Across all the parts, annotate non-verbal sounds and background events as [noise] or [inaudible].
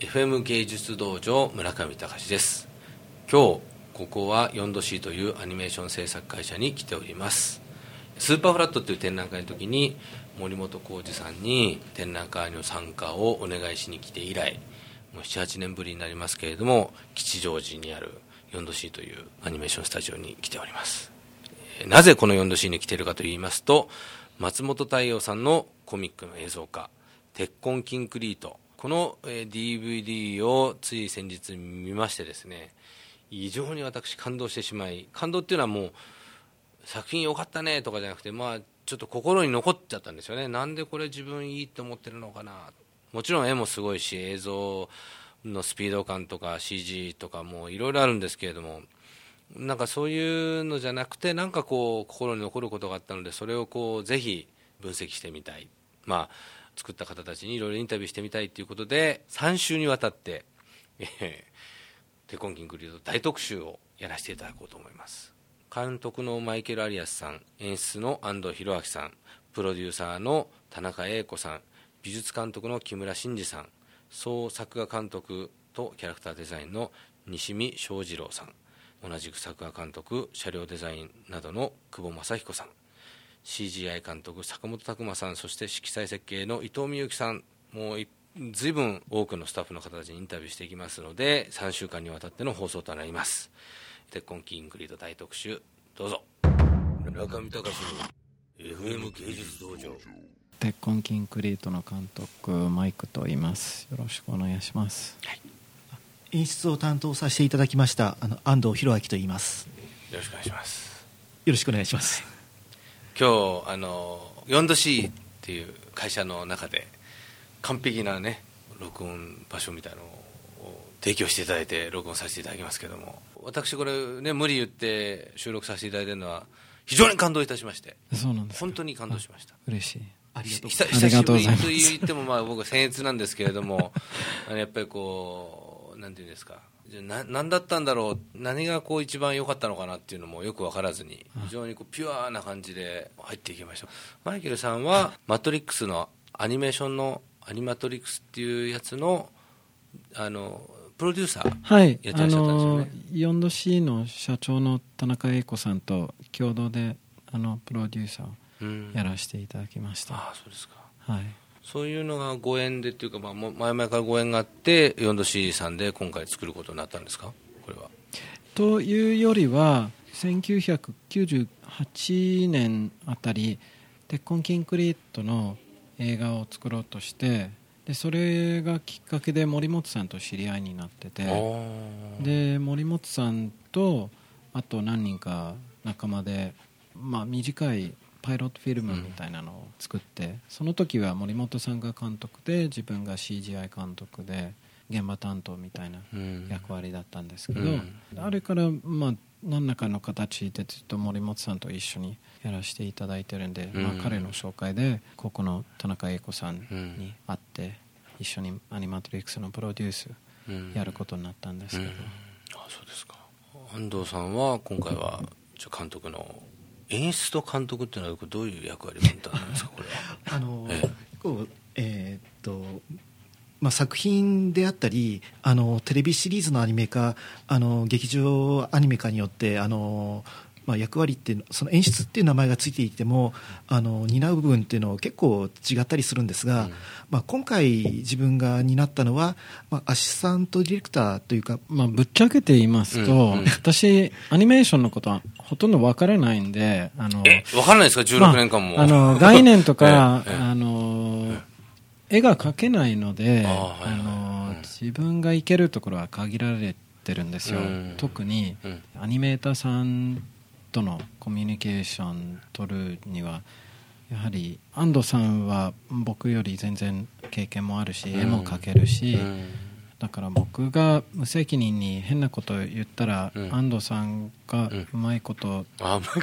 FM 芸術道場村上隆です。今日ここは 4°C というアニメーション制作会社に来ております。スーパーフラットという展覧会の時に森本浩二さんに展覧会の参加をお願いしに来て以来もう78年ぶりになりますけれども吉祥寺にある 4°C というアニメーションスタジオに来ております。なぜこの 4°C に来ているかと言いますと松本太陽さんのコミックの映像化「鉄痕キンクリート」この DVD をつい先日見ましてですね非常に私感動してしまい感動っていうのはもう作品良かったねとかじゃなくてまあちょっと心に残っちゃったんですよね。なんでこれ自分いいと思ってるのかな。もちろん絵もすごいし映像のスピード感とか CG とかもいろいろあるんですけれどもなんかそういうのじゃなくてなんかこう心に残ることがあったのでそれをこうぜひ分析してみたい。まあ作った方たちにいろいろインタビューしてみたいということで3週にわたって、テコンキングリード大特集をやらせていただこうと思います。監督のマイケル・アリアスさん演出の安藤弘明さんプロデューサーの田中英子さん美術監督の木村真二さん総作画監督とキャラクターデザインの西見翔二郎さん同じく作画監督車両デザインなどの久保正彦さん。CGI 監督坂本拓磨さんそして色彩設計の伊藤美幸さんもう随分多くのスタッフの方たちにインタビューしていきますので3週間にわたっての放送となります。鉄痕キングリード大特集どうぞ。中見隆の FM 芸術道場。鉄痕キンクリートの監督マイクと言います。よろしくお願いします、はい、演出を担当させていただきましたあの安藤弘明と言います。よろしくお願いします。よろしくお願いします今日あの 4°C っていう会社の中で完璧なね録音場所みたいなのを提供していただいて録音させていただきますけども。私これね無理言って収録させていただいてるのは非常に感動いたしまして。そうなんです本当に感動しました。嬉しい。ありがとう久しぶりと言ってもまあ僕は僭越なんですけれども。やっぱりこうなんていうんですかじゃな何だったんだろう何がこう一番良かったのかなっていうのもよく分からずに非常にこうピュアな感じで入っていきました。マイケルさんは「マトリックス」のアニメーションの「アニマトリックス」っていうやつのあのプロデューサーはい。やってらっしゃったんですよね、はい、4度 C の社長の田中英子さんと共同であのプロデューサーをやらせていただきました、ああそうですか。はいそういうのがご縁でっていうか、まあ、前々からご縁があって 4°C さんで今回作ることになったんですか？これは。というよりは1998年あたり「鉄痕キンクリート」の映画を作ろうとしてでそれがきっかけで森本さんと知り合いになっててで森本さんとあと何人か仲間で、まあ、短いパイロットフィルムみたいなのを作って、うん、その時は森本さんが監督で自分が CGI 監督で現場担当みたいな役割だったんですけど、うん、あれからまあ何らかの形でずっと森本さんと一緒にやらせていただいてるんで、うん、まあ、彼の紹介でここの田中英子さんに会って一緒にアニマトリックスのプロデュースやることになったんですけど、あそうですか。安藤さんは今回は監督の演出と監督っていうのはどういう役割分担なんですかこれは？[laughs] あの、ええ。えー、っとまあ、作品であったりあのテレビシリーズのアニメ化あの劇場アニメ化によってあのまあ、役割っていうその演出っていう名前がついていてもあの担う部分っていうのは結構違ったりするんですが、うん、まあ、今回自分が担ったのは、まあ、アシスタントディレクターというか、まあ、ぶっちゃけて言いますと、うんうん、私アニメーションのことはほとんど分からないんであの分からないですか？16年間も、まあ、あの概念とか、[laughs] ええ、あの絵が描けないのであの自分が行けるところは限られてるんですよ、特にアニメーターさんとのコミュニケーション取るにはやはり安藤さんは僕より全然経験もあるし、絵も描けるし、だから僕が無責任に変なことを言ったら、安藤さんがうまいこと、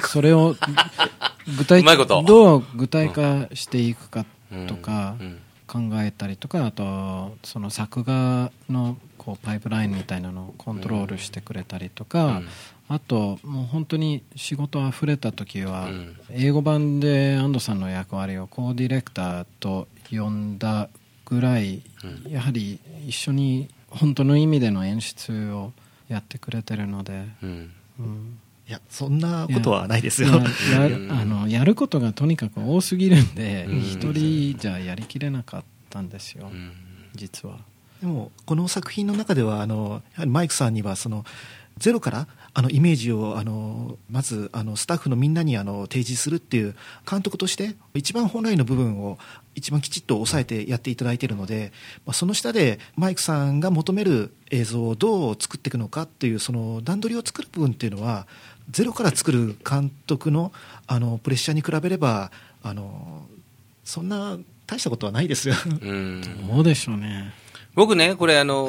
それを具体 [laughs] どう具体化していくかとか考えたりとかあとその作画のこうパイプラインみたいなのをコントロールしてくれたりとか、あともう本当に仕事あふれた時は、英語版で安藤さんの役割をコーディレクターと呼んだぐらい、やはり一緒に本当の意味での演出をやってくれてるので、うん。いやそんなことはないですよ。や [laughs] あのやることがとにかく多すぎるんで一、人じゃやりきれなかったんですよ、実はでもこの作品の中ではあのやはりマイクさんにはそのゼロからあのイメージをあのまずあのスタッフのみんなにあの提示するっていう監督として一番本来の部分を一番きちっと抑えてやっていただいているので、まあ、その下でマイクさんが求める映像をどう作っていくのかっていうその段取りを作る部分っていうのはゼロから作る監督のあのプレッシャーに比べればあのそんな大したことはないですよ。うんどうでしょうね僕ね、これあの、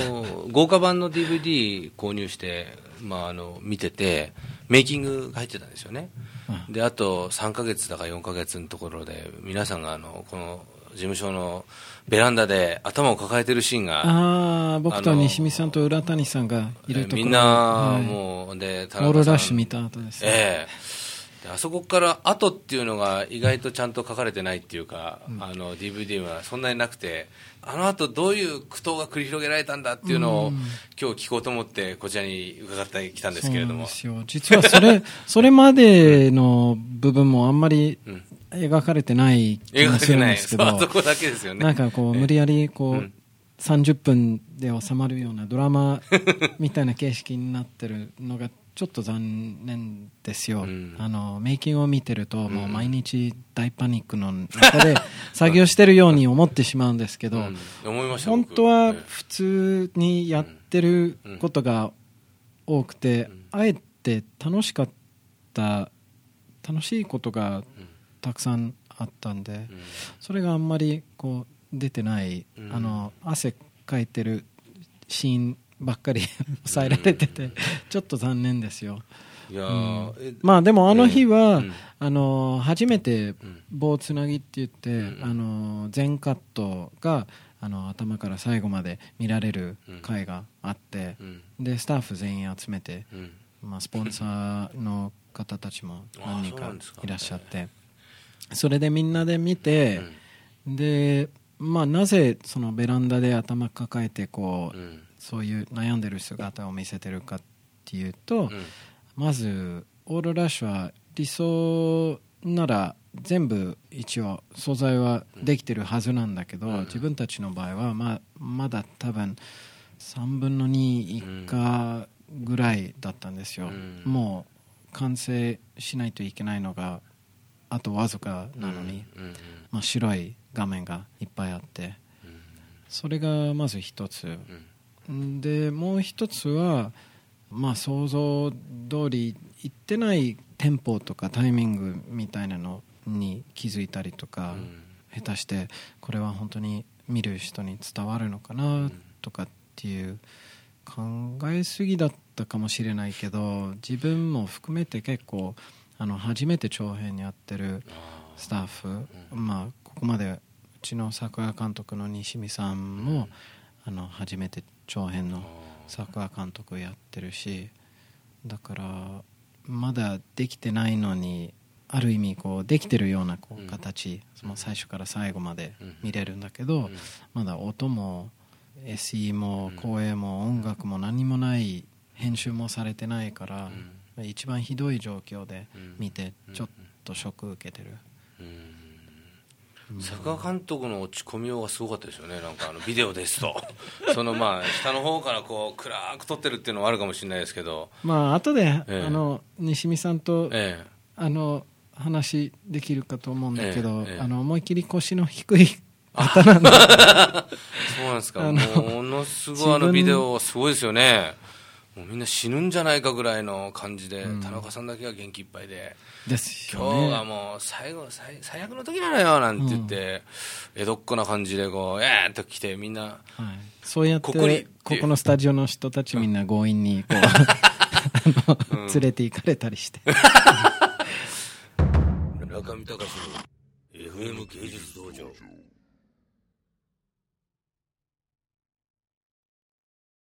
豪華版の DVD 購入して、まあ、あの見てて、メイキングが入ってたんですよね、うん、であと3か月だか4か月のところで、皆さんがあのこの事務所のベランダで頭を抱えてるシーンが、ああ僕と西見さんと浦谷さんがいるところ。みんな、もう、で、田中さん、オールラッシュ見た後です、ね、ええあそこから後っていうのが意外とちゃんと書かれてないっていうか、うん、あの DVD はそんなになくてあの後どういう苦闘が繰り広げられたんだっていうのを、うん、今日聞こうと思ってこちらに伺ってきたんですけれども。実はそれ [laughs] それまでの部分もあんまり描かれてない気がするんですけど、あそこだけですよね。なんかこう無理やりこう、うん。30分で収まるようなドラマみたいな形式になってるのがちょっと残念ですよ、うん、あのメイキングを見てると、もう毎日大パニックの中で [laughs] 作業してるように思ってしまうんですけど、本当は普通にやってることが多くて、あえて楽しかった楽しいことがたくさんあったんで、それがあんまりこう出てない、あの汗かいてるシーンばっかり [laughs] 抑えられてて、ちょっと残念ですよ。いや、うん、まあでもあの日は、あの初めて棒つなぎって言って、あの全カットがあの頭から最後まで見られる回があって、でスタッフ全員集めて、まあ、スポンサーの方たちも [laughs] 何人かいらっしゃってそれでみんなで見て、でまあなぜそのベランダで頭抱えてこう、そういう悩んでる姿を見せてるかっていうと、うん、まずオーロラッシュは理想なら全部一応素材はできてるはずなんだけど、うん、自分たちの場合はままだ多分3分の2以下ぐらいだったんですよ、うん、もう完成しないといけないのがあとわずかなのに、まあ、白い画面がいっぱいあって。それがまず一つ、でもう一つは、まあ、想像通りいってないテンポとかタイミングみたいなのに気づいたりとか、うん、下手してこれは本当に見る人に伝わるのかなとかっていう考えすぎだったかもしれないけど自分も含めて結構あの初めて長編にやってるスタッフ、まあ、ここまでうちの作画監督の西見さんも、あの初めて長編の作画監督やってるしだからまだできてないのにある意味こうできてるようなこう形、その最初から最後まで見れるんだけど、まだ音も SE も声も音楽も何もない編集もされてないから、一番ひどい状況で見てちょっとショック受けてる。作画監督の落ち込みようがすごかったですよね、なんかあのビデオですと、[laughs] そのまあ下の方からこう暗く撮ってるっていうのもあるかもしれないですけど、まあ後で、ええ、あの西見さんと、ええ、あの話できるかと思うんだけど、え、あの思い切り腰の低い [laughs] 方なんで。[laughs] そうなんですか、ものすごいあのビデオはすごいですよね。もうみんな死ぬんじゃないかぐらいの感じで、うん、田中さんだけが元気いっぱいで、ですよ、ね、今日はもう最後最最悪の時なのよなんて言って、うん、江戸っ子な感じでこうえーっと来てみんな、はい、そうやってここのスタジオの人たちみんな強引にこう [laughs] 連れて行かれたりして [laughs]